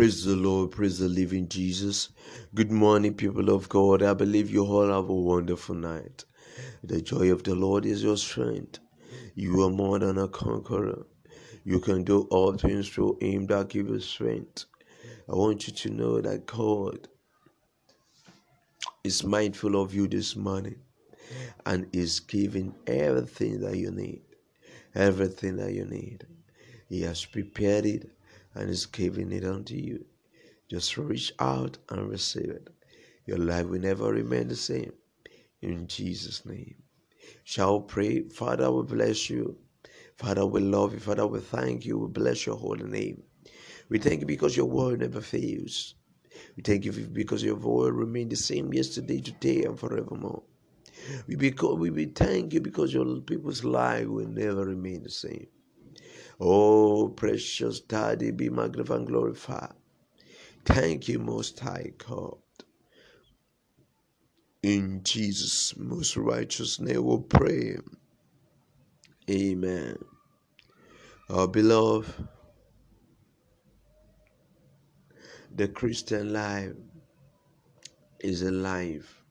Praise the Lord, praise the living Jesus. Good morning, people of God. I believe you all have a wonderful night. The joy of the Lord is your strength. You are more than a conqueror. You can do all things through Him that gives you strength. I want you to know that God is mindful of you this morning and is giving everything that you need. Everything that you need. He has prepared it and is giving it unto you. Just reach out and receive it. Your life will never remain the same. In Jesus' name. Shall pray, Father, we bless you. Father, we love you. Father, we thank you. We bless your holy name. We thank you because your word never fails. We thank you because your word remains the same yesterday, today, and forevermore. We, because, we, we thank you because your people's life will never remain the same. Oh, precious Daddy, be magnified and glorified. Thank you, Most High God. In Jesus' most righteous name we pray. Amen. Our beloved, the Christian life is a life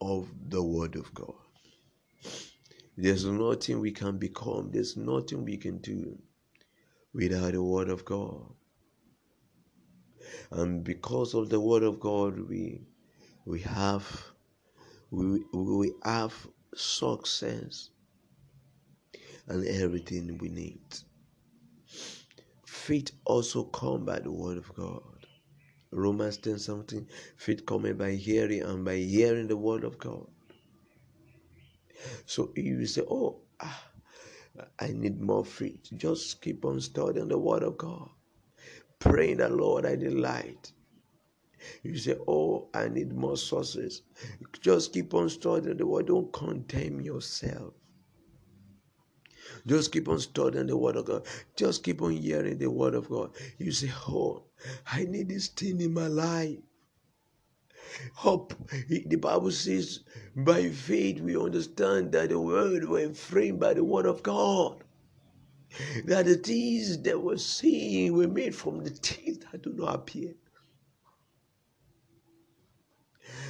of the Word of God. There's nothing we can become, there's nothing we can do without the Word of God. And because of the Word of God, we we have we, we have success and everything we need. Faith also come by the Word of God. Romans 10 something, faith coming by hearing and by hearing the Word of God. So you say, Oh, ah, I need more faith. Just keep on studying the Word of God. Praying the Lord, I delight. You say, Oh, I need more sources. Just keep on studying the Word. Don't condemn yourself. Just keep on studying the Word of God. Just keep on hearing the Word of God. You say, Oh, I need this thing in my life. Hope. The Bible says, by faith we understand that the world was framed by the word of God. That the things that were seen were made from the things that do not appear.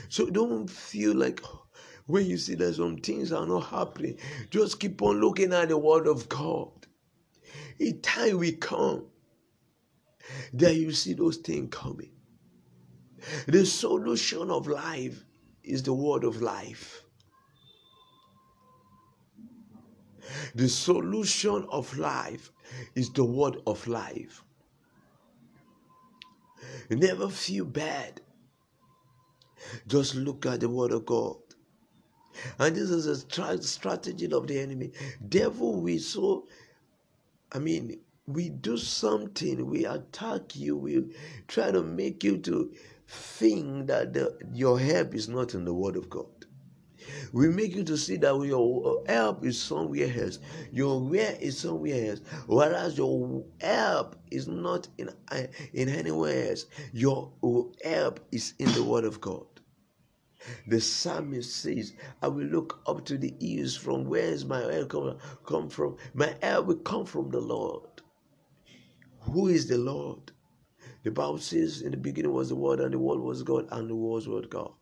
So don't feel like when you see that some things are not happening, just keep on looking at the word of God. A time will come that you see those things coming. The solution of life is the word of life. The solution of life is the word of life. Never feel bad. Just look at the word of God. And this is a strategy of the enemy. Devil, we so, I mean, we do something, we attack you, we try to make you to think that the, your help is not in the word of God. We make you to see that your help is somewhere else. Your where is somewhere else. Whereas your help is not in, uh, in anywhere else. Your help is in the Word of God. The psalmist says, I will look up to the ears from where is my help come, come from? My help will come from the Lord. Who is the Lord? The Bible says, In the beginning was the Word, and the Word was God, and the Word was God.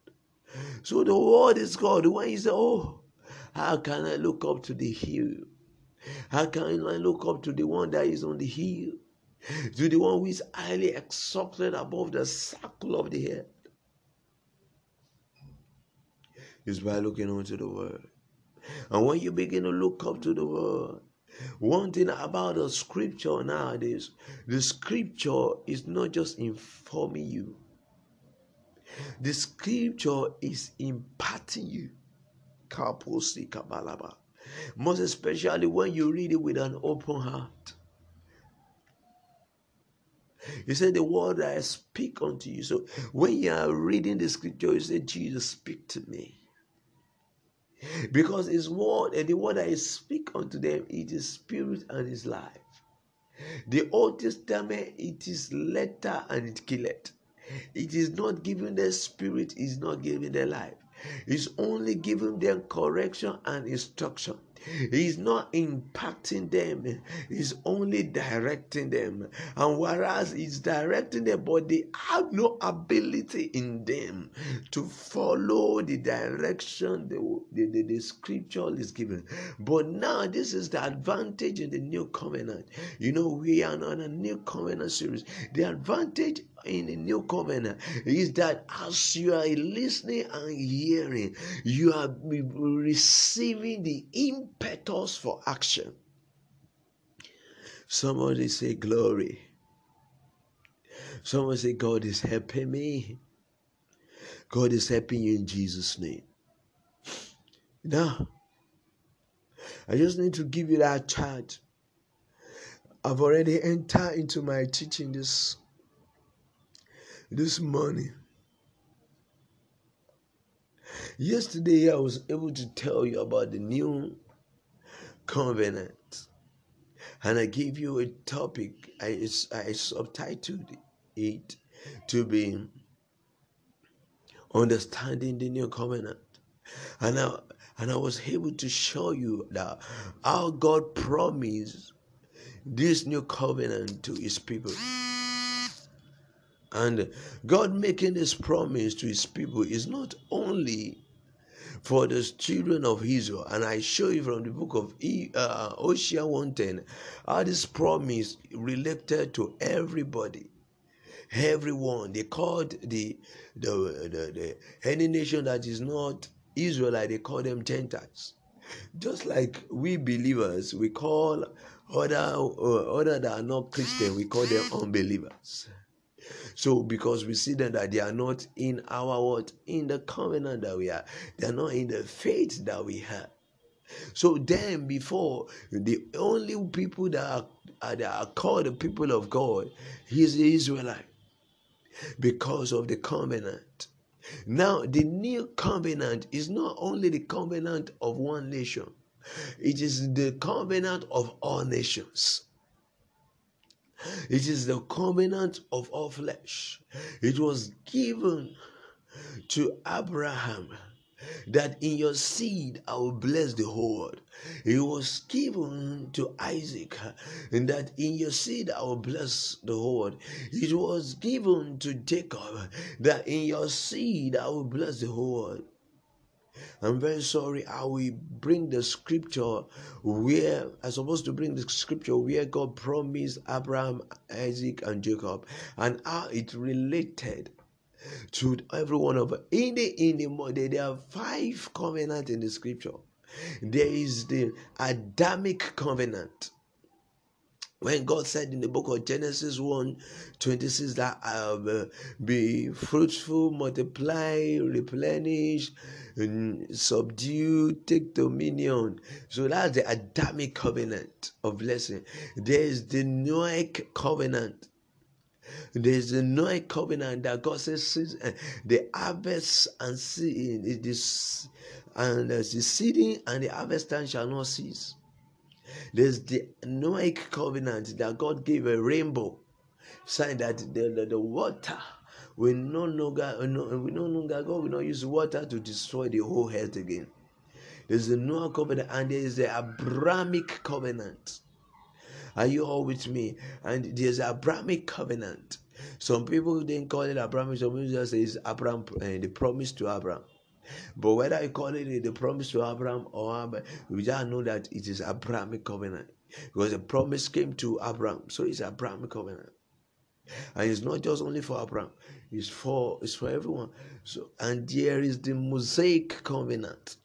So the word is God. When you say, Oh, how can I look up to the hill? How can I look up to the one that is on the hill? To the one who is highly exalted above the circle of the earth? Is by looking onto the word. And when you begin to look up to the word, one thing about the scripture nowadays, the scripture is not just informing you, the scripture is imparting you. Most especially when you read it with an open heart. He said, The word I speak unto you. So when you are reading the scripture, you say, Jesus, speak to me. Because his word and the word I speak unto them, it is spirit and is life. The Old Testament, it is letter and it killeth. It is not giving the spirit, is not giving the life. It's only giving them correction and instruction. He's not impacting them, He's only directing them. And whereas He's directing them, but they have no ability in them to follow the direction the, the, the, the scripture is given. But now, this is the advantage in the new covenant. You know, we are on a new covenant series. The advantage in the new covenant is that as you are listening and hearing, you are receiving the impetus for action. Somebody say glory. Someone say, God is helping me. God is helping you in Jesus' name. Now, I just need to give you that charge. I've already entered into my teaching this this morning. Yesterday, I was able to tell you about the new covenant, and I gave you a topic. I, I subtitled it to be understanding the new covenant, and I and I was able to show you that how God promised this new covenant to His people. And God making this promise to his people is not only for the children of Israel. And I show you from the book of uh, Hosea 110 how this promise related to everybody. Everyone. They called the, the, the, the any nation that is not Israelite, they call them Gentiles. Just like we believers, we call other, uh, other that are not Christian, we call them unbelievers. So because we see them that they are not in our what in the covenant that we are, they are not in the faith that we have. So then, before the only people that are, that are called the people of God, he is the Israelite because of the covenant. Now, the new covenant is not only the covenant of one nation, it is the covenant of all nations. It is the covenant of all flesh. It was given to Abraham that in your seed I will bless the whole world. It was given to Isaac that in your seed I will bless the whole world. It was given to Jacob that in your seed I will bless the whole world. I'm very sorry. I will bring the scripture where I'm supposed to bring the scripture where God promised Abraham, Isaac, and Jacob, and how it related to every one of them. In the in the there are five covenants in the scripture. There is the Adamic covenant when God said in the book of Genesis 1 26 that uh, be fruitful, multiply, replenish, subdue, take dominion. So that's the Adamic covenant of blessing. There's the Noahic covenant. There's the Noahic covenant that God says uh, the harvest and seed, and the seeding and the harvest time shall not cease. There's the Noahic covenant that God gave a rainbow, saying that the, the, the water will no longer, we no longer, God will not use water to destroy the whole earth again. There's the Noah covenant and there is the Abrahamic covenant. Are you all with me? And there's Abrahamic covenant. Some people didn't call it Abrahamic, some people just say it's Abraham, uh, the promise to Abraham. But whether I call it the promise to Abraham or Abraham, we just know that it is Abrahamic covenant because the promise came to Abraham, so it's Abrahamic covenant, and it's not just only for Abraham; it's for it's for everyone. So and there is the Mosaic covenant.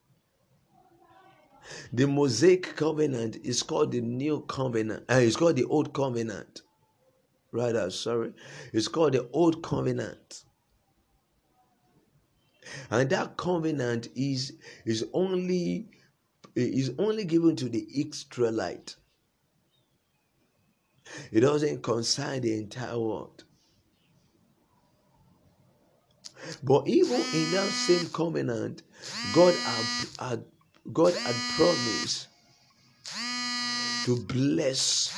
The Mosaic covenant is called the New Covenant. Uh, it's called the Old Covenant. Rather, sorry, it's called the Old Covenant. And that covenant is, is only is only given to the Israelite. It doesn't concern the entire world. But even in that same covenant, God had, had God had promised to bless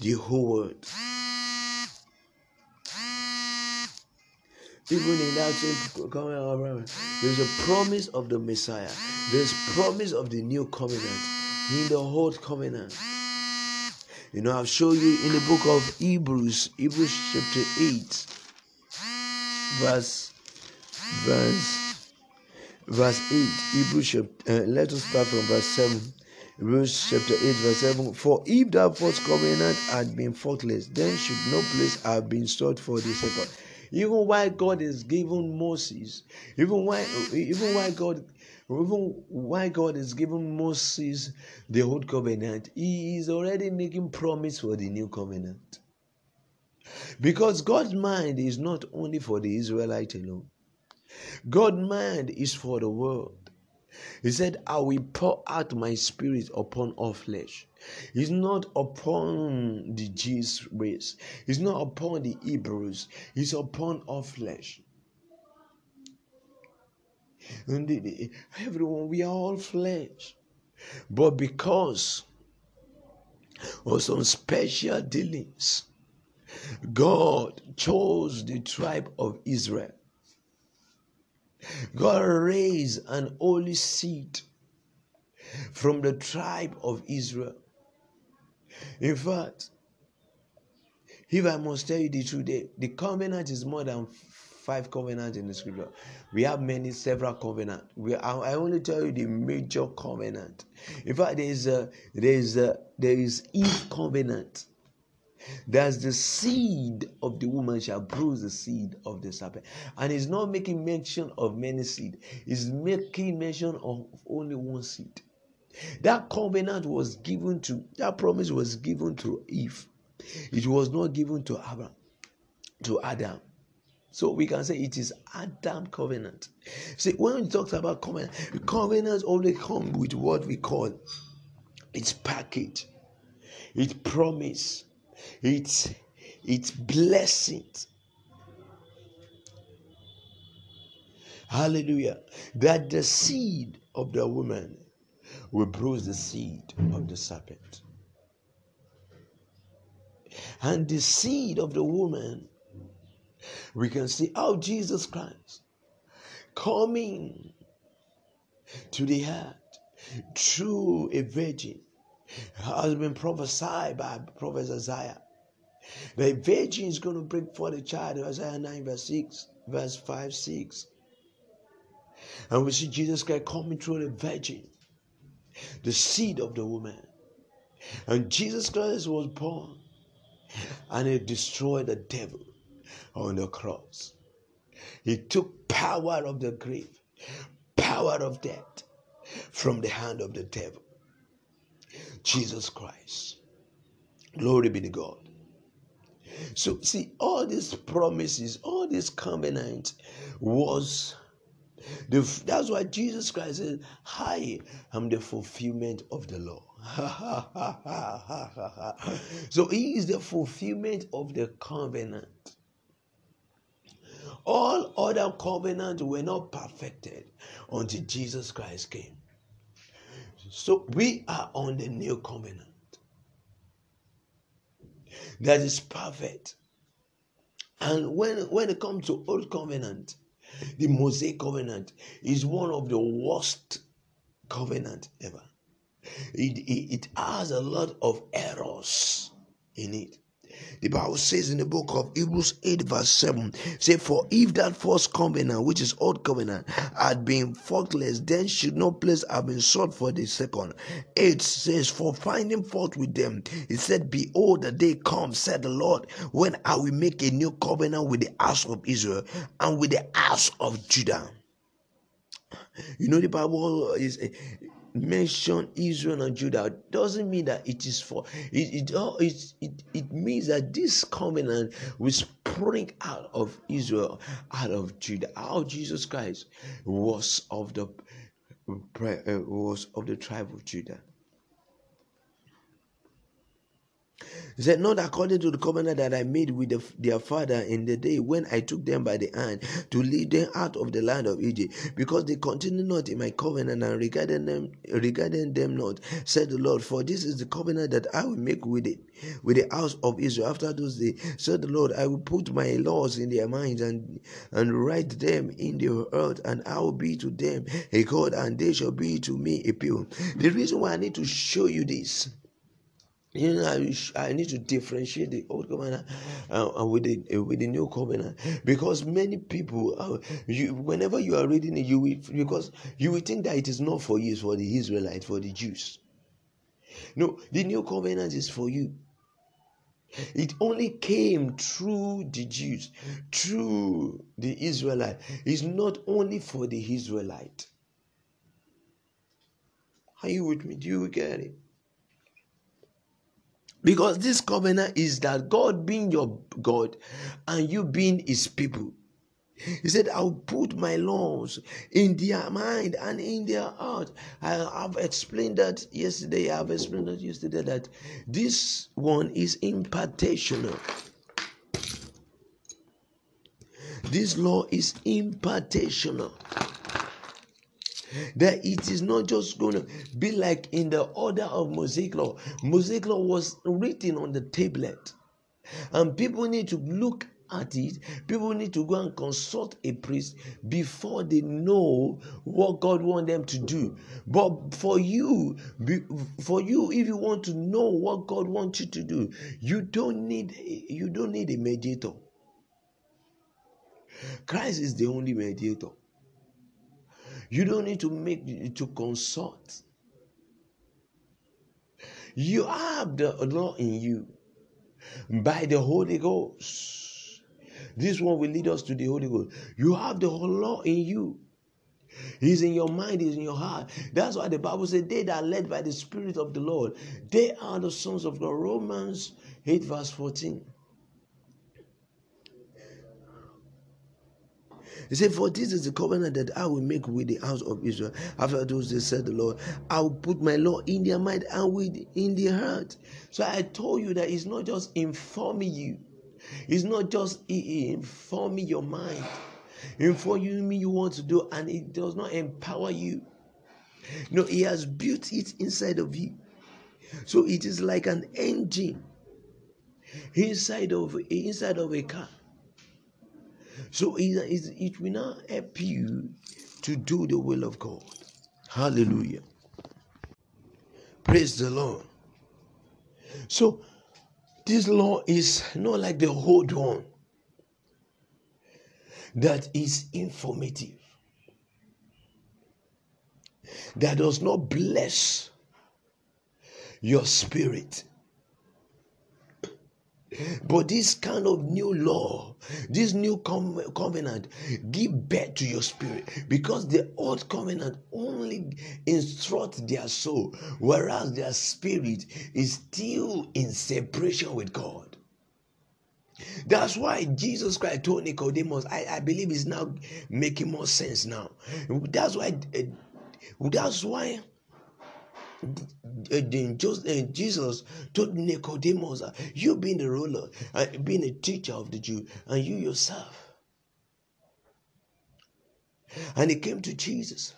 the whole world. Even in that same coming there's a promise of the Messiah. There's promise of the new covenant in the old covenant. You know, I've shown you in the book of Hebrews, Hebrews chapter 8, verse verse verse 8. Hebrews chapter, uh, let us start from verse 7. Hebrews chapter 8, verse 7. For if that first covenant had been faultless, then should no place have been sought for the second. Even why God is given Moses, even why even why God even why God is giving Moses the old covenant, he is already making promise for the new covenant. Because God's mind is not only for the Israelite alone. God's mind is for the world. He said, I will pour out my spirit upon all flesh. It's not upon the Jews race. It's not upon the Hebrews. It's upon all flesh. And everyone, we are all flesh. But because of some special dealings, God chose the tribe of Israel. God raised an holy seed from the tribe of Israel. In fact, if I must tell you the truth, the, the covenant is more than five covenants in the scripture. We have many, several covenants. We, I, I only tell you the major covenant. In fact, there is a, there is a, there is Eve covenant. There's the seed of the woman shall bruise the seed of the serpent. And he's not making mention of many seed. He's making mention of only one seed. That covenant was given to, that promise was given to Eve. It was not given to Abraham, to Adam. So we can say it is Adam covenant. See, when we talk about covenant, covenants only come with what we call its package, its promise, its its blessings. Hallelujah. That the seed of the woman will bruise the seed of the serpent. And the seed of the woman we can see how Jesus Christ coming to the earth through a virgin has been prophesied by Prophet Isaiah. The virgin is going to bring forth a child, Isaiah 9, verse 6, verse 5, 6. And we see Jesus Christ coming through the virgin, the seed of the woman. And Jesus Christ was born and he destroyed the devil on the cross. He took power of the grave, power of death from the hand of the devil. Jesus Christ. Glory be to God. So, see, all these promises, all this covenant was the, that's why Jesus Christ said, I am the fulfillment of the law. so he is the fulfillment of the covenant. All other covenants were not perfected until Jesus Christ came. So we are on the new covenant that is perfect. And when, when it comes to old covenant, the Mosaic covenant is one of the worst covenant ever. It, it, it has a lot of errors in it. The Bible says in the book of Hebrews 8, verse 7, say, For if that first covenant, which is old covenant, had been faultless, then should no place have been sought for the second. 8 says, For finding fault with them, he said, Behold, the day comes, said the Lord, when I will make a new covenant with the house of Israel and with the house of Judah. You know, the Bible is mention Israel and Judah doesn't mean that it is for it it, it, it, it means that this covenant will spring out of Israel, out of Judah. How Jesus Christ was of the uh, was of the tribe of Judah. He said, Not according to the covenant that I made with the, their father in the day when I took them by the hand to lead them out of the land of Egypt, because they continued not in my covenant and regarded them regarding them not, said the Lord. For this is the covenant that I will make with it, with the house of Israel after those days, said the Lord. I will put my laws in their minds and and write them in their heart, and I will be to them a God, and they shall be to me a people. The reason why I need to show you this you know, I, need to differentiate the old covenant uh, with the uh, with the new covenant because many people, uh, you whenever you are reading it, you will, because you will think that it is not for you, it's for the Israelites, for the Jews. No, the new covenant is for you. It only came through the Jews, through the Israelite. It's not only for the Israelite. Are you with me? Do you get it? Because this covenant is that God being your God and you being his people. He said, I'll put my laws in their mind and in their heart. I have explained that yesterday. I have explained that yesterday that this one is impartational. This law is impartational that it is not just going to be like in the order of Mosaic law. Mosaic law was written on the tablet, and people need to look at it. People need to go and consult a priest before they know what God wants them to do. But for you, for you, if you want to know what God wants you to do, you don't need you don't need a mediator. Christ is the only mediator. You don't need to make to consult. You have the law in you by the Holy Ghost. This one will lead us to the Holy Ghost. You have the whole law in you. He's in your mind, he's in your heart. That's why the Bible says, They that are led by the Spirit of the Lord, they are the sons of God. Romans 8, verse 14. He said, For this is the covenant that I will make with the house of Israel. After those days, said the Lord, I will put my law in their mind and with in their heart. So I told you that it's not just informing you, it's not just informing your mind, informing you want to do, and it does not empower you. No, He has built it inside of you. So it is like an engine inside of inside of a car. So it, it will now help you to do the will of God. Hallelujah. Praise the Lord. So this law is not like the old one that is informative, that does not bless your spirit but this kind of new law, this new com- covenant, give birth to your spirit because the old covenant only instructs their soul, whereas their spirit is still in separation with God. That's why Jesus Christ told Nicodemus, I, I believe it's now making more sense now. That's why uh, that's why Jesus told Nicodemus, You being the ruler, uh, being a teacher of the Jew, and you yourself. And he came to Jesus.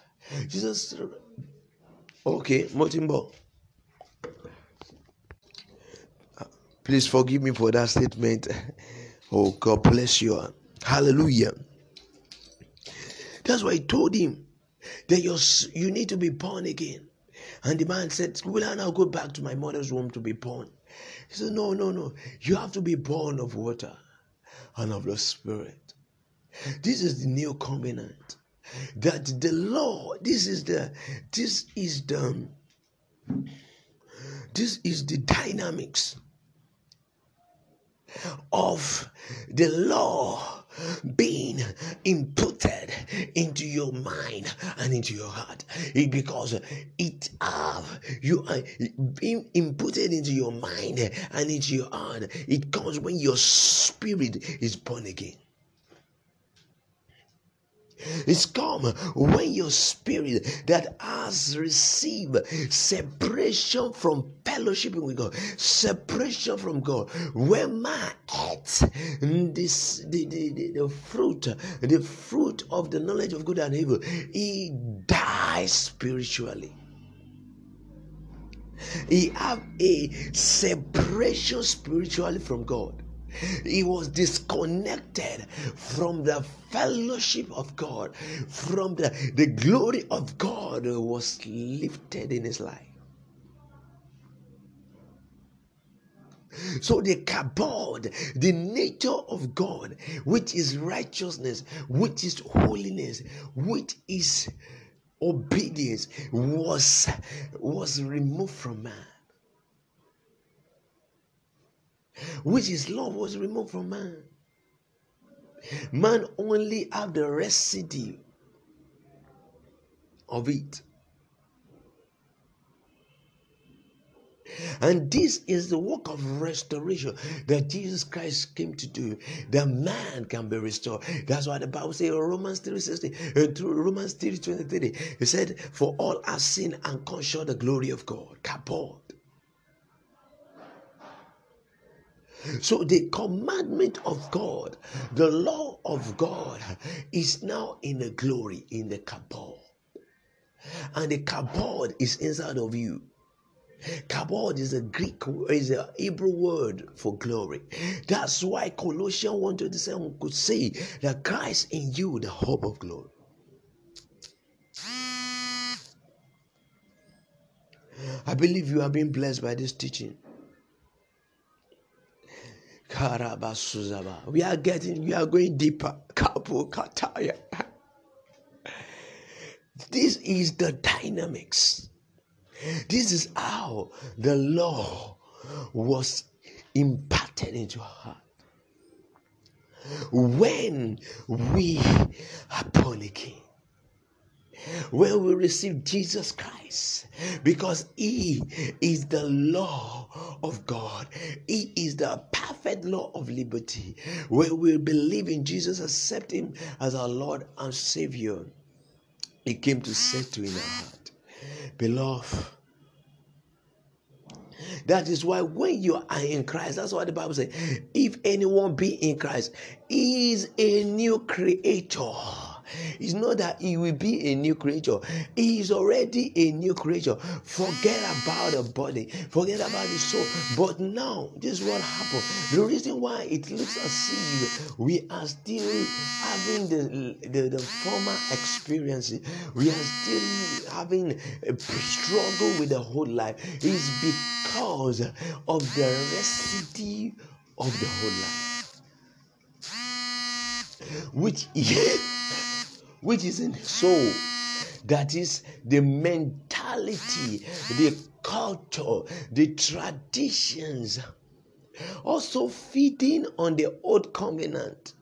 Jesus, okay, Motimbo. Please forgive me for that statement. Oh, God bless you. Hallelujah. That's why he told him that you you need to be born again. And the man said, Will I now go back to my mother's womb to be born? He said, No, no, no. You have to be born of water and of the Spirit. This is the new covenant. That the law, this is the this is the this is the dynamics of the law being inputted into your mind and into your heart. It, because it have you are being inputted into your mind and into your heart. It comes when your spirit is born again It's come when your spirit that has received separation from fellowshipping with God, separation from God. When man eats this the, the, the, the fruit, the fruit of the knowledge of good and evil, he dies spiritually. He have a separation spiritually from God. He was disconnected from the fellowship of God, from the, the glory of God was lifted in his life. So the kabod, the nature of God, which is righteousness, which is holiness, which is obedience, was, was removed from man. Which is love was removed from man. Man only have the residue of it. And this is the work of restoration that Jesus Christ came to do. That man can be restored. That's why the Bible says Romans 3:16 and through Romans 3:23, he said, For all are sin and come short the glory of God. Kabod. So the commandment of God, the law of God, is now in the glory in the kabod. And the kabod is inside of you. Kabod is a Greek, is a Hebrew word for glory. That's why Colossians 1:27 could say that Christ in you, the hope of glory. I believe you have been blessed by this teaching. We are getting, we are going deeper. Kapu Kataya. This is the dynamics. This is how the law was imparted into our heart. When we are born again when we receive Jesus Christ because He is the law of God, He is the perfect law of liberty. where we believe in Jesus, accept Him as our Lord and Savior, He came to settle in our heart. Beloved, that is why when you are in Christ, that's what the Bible says. If anyone be in Christ, he is a new creator. It's not that he will be a new creature. He is already a new creature. Forget about the body. Forget about the soul. But now, this is what happened. The reason why it looks as if we are still having the, the, the former experiences. We are still having a struggle with the whole life. Is because of the residue of the whole life. Which which is in the soul. That is the mentality, the culture, the traditions. Also feeding on the old covenant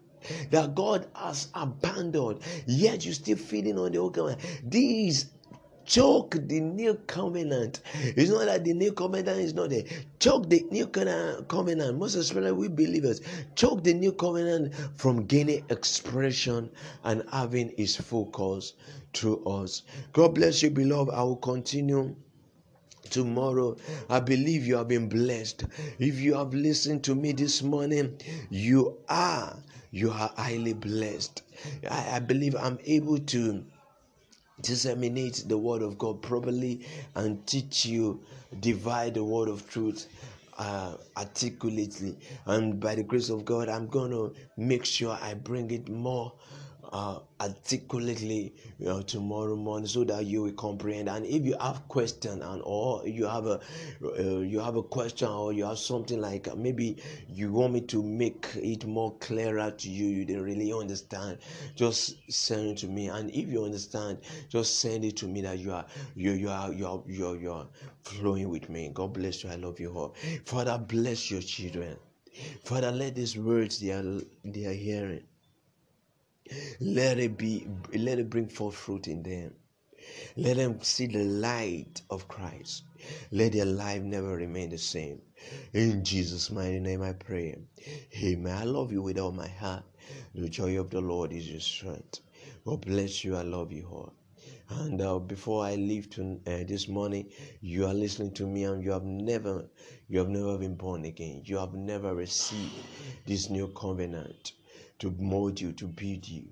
that God has abandoned, yet you still feeding on the old covenant. These choke the new covenant. It's not that the new covenant is not there. Choke the new covenant, most especially we believers, choke the new covenant from gaining expression and having its focus through us. God bless you, beloved. I will continue tomorrow. I believe you have been blessed. If you have listened to me this morning, you are you are highly blessed. I, I believe I'm able to disseminate the word of God properly and teach you, divide the word of truth uh, articulately. And by the grace of God, I'm to make sure I bring it more uh, articulately tomorrow morning so that you will comprehend. And if you have question and or you have a uh, you have a question or you have something like maybe you want me to make it more clearer to you you didn't really understand just send it to me. And if you understand just send it to me that you are you you are you are you are, you are flowing with me. God bless you. I love you all. Father bless your children. Father let these words they are they are hearing let it be, let it bring forth fruit in them. Let them see the light of Christ. Let their life never remain the same. In Jesus' mighty name I pray. Amen. I love you with all my heart. The joy of the Lord is your strength. God bless you. I love you all. And uh, before I leave to, uh, this morning, you are listening to me, and you have never, you have never been born again. You have never received this new covenant to mold you, to build you.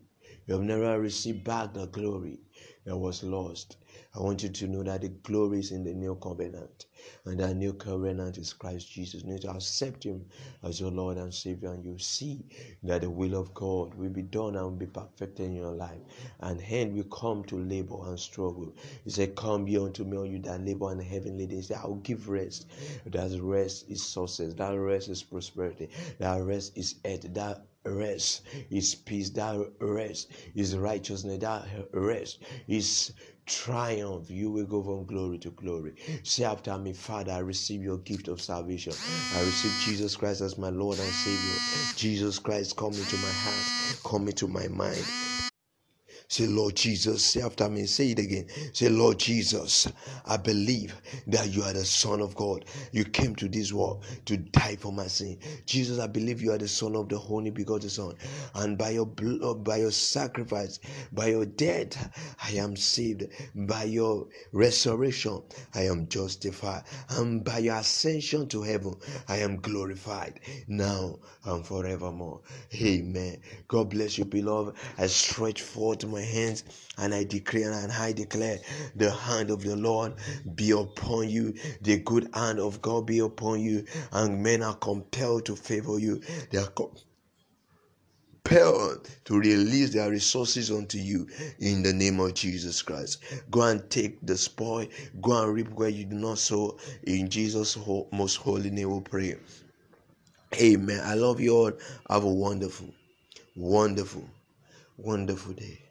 You have never received back the glory that was lost. I want you to know that the glory is in the new covenant. And that new covenant is Christ Jesus. You need to accept Him as your Lord and Savior, and you see that the will of God will be done and will be perfected in your life. And hence we come to labor and struggle. He said, Come be unto me, all you that labor and heaven laden. He said, I'll give rest. That rest is success. That rest is prosperity. That rest is earth. That rest is peace. That rest is righteousness. That rest is triumph. You will go from glory to glory. Say after me, Father, I receive your gift of salvation. I receive Jesus Christ as my Lord and Savior. Jesus Christ, come into my heart, come into my mind. Say, Lord Jesus, say after me, say it again. Say, Lord Jesus, I believe that you are the Son of God. You came to this world to die for my sin. Jesus, I believe you are the Son of the Holy Begotten Son. And by your blood, uh, by your sacrifice, by your death, I am saved. By your resurrection, I am justified. And by your ascension to heaven, I am glorified now and forevermore. Amen. God bless you, beloved. I stretch forth my my hands and I declare and I declare the hand of the Lord be upon you, the good hand of God be upon you, and men are compelled to favor you. They are compelled to release their resources unto you in the name of Jesus Christ. Go and take the spoil, go and reap where you do not sow. In Jesus' most holy name, we pray. Amen. I love you all. Have a wonderful, wonderful, wonderful day.